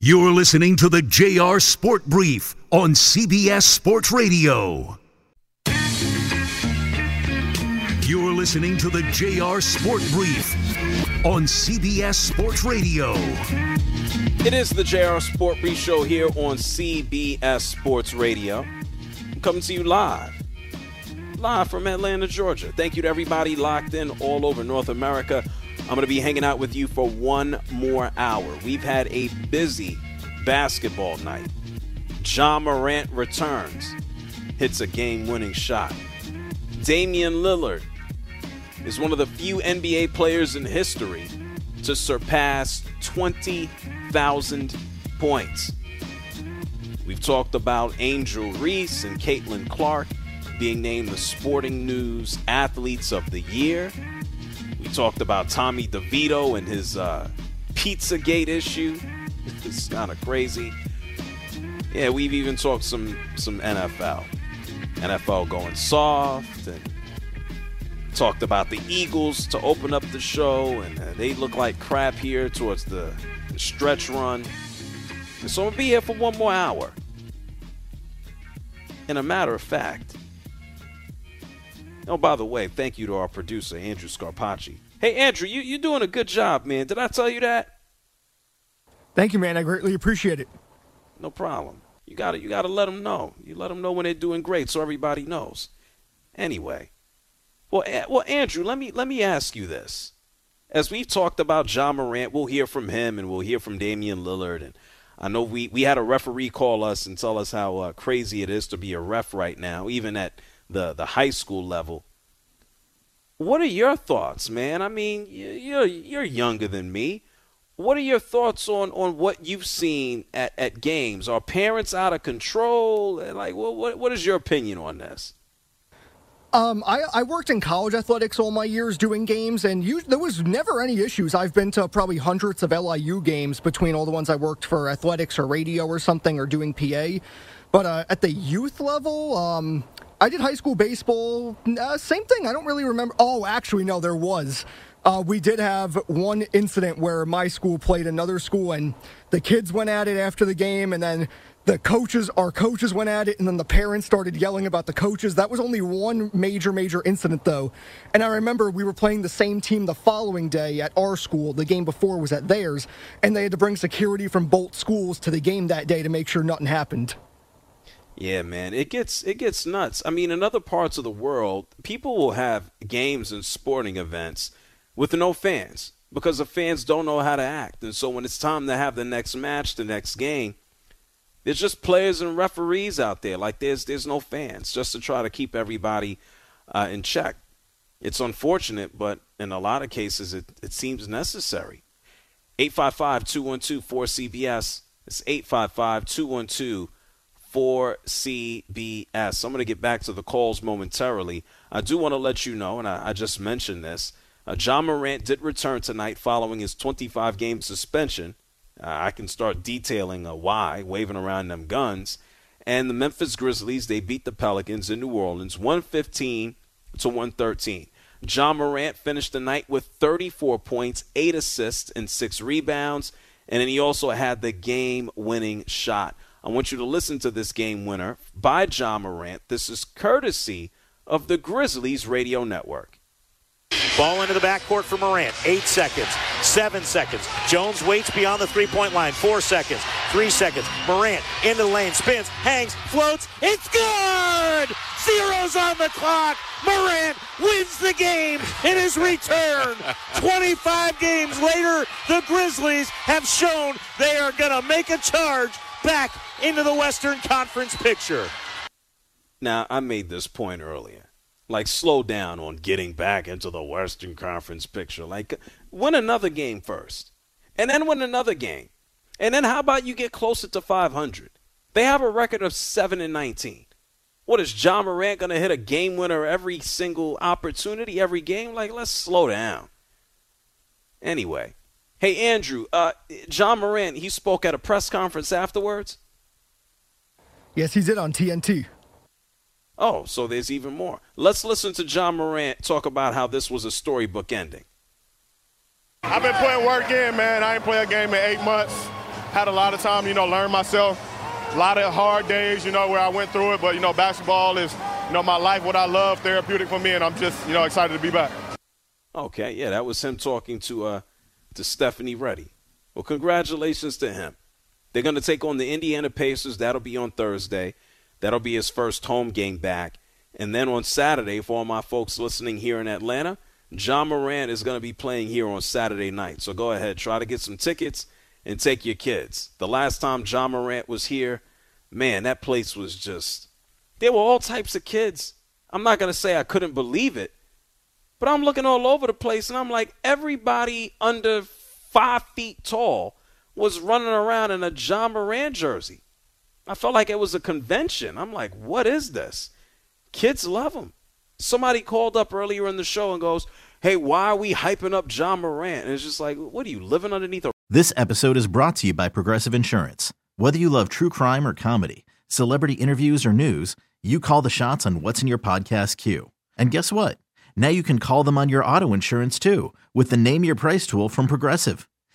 You're listening to the JR Sport Brief on CBS Sports Radio. You're listening to the JR Sport Brief on CBS Sports Radio. It is the JR Sport Brief Show here on CBS Sports Radio. I'm coming to you live. Live from Atlanta, Georgia. Thank you to everybody locked in all over North America. I'm going to be hanging out with you for one more hour. We've had a busy basketball night. Ja Morant returns, hits a game winning shot. Damian Lillard is one of the few NBA players in history to surpass 20,000 points. We've talked about Angel Reese and Caitlin Clark being named the Sporting News Athletes of the Year. We talked about Tommy DeVito and his uh, Pizzagate issue. it's kind of crazy. Yeah, we've even talked some some NFL. NFL going soft and talked about the Eagles to open up the show, and uh, they look like crap here towards the, the stretch run. So gonna be here for one more hour. And a matter of fact, oh, by the way, thank you to our producer, Andrew Scarpacci. Hey, Andrew, you, you're doing a good job, man. Did I tell you that? Thank you, man. I greatly appreciate it. No problem. You got to You got to let them know. You let them know when they're doing great, so everybody knows. Anyway, well, well, Andrew, let me let me ask you this. As we've talked about Ja Morant, we'll hear from him, and we'll hear from Damian Lillard, and I know we we had a referee call us and tell us how uh, crazy it is to be a ref right now, even at the the high school level. What are your thoughts, man? I mean, you're you're younger than me. What are your thoughts on, on what you've seen at, at games? Are parents out of control? Like, what, what what is your opinion on this? Um, I, I, worked in college athletics all my years doing games, and you, there was never any issues. I've been to probably hundreds of LIU games between all the ones I worked for athletics or radio or something or doing PA. But uh, at the youth level, um, I did high school baseball. Uh, same thing. I don't really remember. Oh, actually, no, there was. Uh, we did have one incident where my school played another school, and the kids went at it after the game, and then the coaches, our coaches went at it, and then the parents started yelling about the coaches. That was only one major, major incident, though. And I remember we were playing the same team the following day at our school. The game before was at theirs, and they had to bring security from both schools to the game that day to make sure nothing happened. Yeah, man, it gets it gets nuts. I mean, in other parts of the world, people will have games and sporting events with no fans because the fans don't know how to act. And so when it's time to have the next match, the next game, there's just players and referees out there. Like there's there's no fans just to try to keep everybody uh, in check. It's unfortunate, but in a lot of cases, it, it seems necessary. 855-212-4CBS. It's 855-212 4CBS. I'm going to get back to the calls momentarily. I do want to let you know, and I, I just mentioned this. Uh, Ja Morant did return tonight following his 25 game suspension. Uh, I can start detailing a why, waving around them guns. And the Memphis Grizzlies, they beat the Pelicans in New Orleans 115 to 113. Ja Morant finished the night with 34 points, 8 assists, and 6 rebounds. And then he also had the game winning shot. I want you to listen to this game winner by Ja Morant. This is courtesy of the Grizzlies Radio Network. Ball into the backcourt for Morant. Eight seconds. Seven seconds. Jones waits beyond the three point line. Four seconds. Three seconds. Morant into the lane. Spins. Hangs. Floats. It's good! Zeros on the clock. Morant wins the game in his return. 25 games later, the Grizzlies have shown they are going to make a charge back into the Western Conference picture. Now, I made this point earlier like slow down on getting back into the Western Conference picture. Like win another game first, and then win another game, and then how about you get closer to 500? They have a record of seven and 19. What is Ja Morant going to hit a game winner every single opportunity, every game? Like let's slow down. Anyway, hey Andrew, uh, Ja Morant he spoke at a press conference afterwards. Yes, he did on TNT. Oh, so there's even more. Let's listen to Ja Morant talk about how this was a storybook ending. I've been putting work in, man. I ain't played a game in eight months. Had a lot of time, you know, learn myself. A lot of hard days, you know, where I went through it. But, you know, basketball is, you know, my life, what I love, therapeutic for me, and I'm just, you know, excited to be back. Okay, yeah, that was him talking to uh to Stephanie Ready. Well, congratulations to him. They're going to take on the Indiana Pacers. That'll be on Thursday. That'll be his first home game back. And then on Saturday, for all my folks listening here in Atlanta, Ja Morant is going to be playing here on Saturday night. So go ahead, try to get some tickets and take your kids. The last time Ja Morant was here, man, that place was just. There were all types of kids. I'm not going to say I couldn't believe it, but I'm looking all over the place and I'm like, everybody under five feet tall was running around in a Ja Morant jersey. I felt like it was a convention. I'm like, what is this? Kids love him. Somebody called up earlier in the show and goes, Hey, why are we hyping up Ja Morant? And it's just like, what are you living underneath a. This episode is brought to you by Progressive Insurance. Whether you love true crime or comedy, celebrity interviews or news, you call the shots on what's in your podcast queue. And guess what? Now you can call them on your auto insurance too with the Name Your Price tool from Progressive.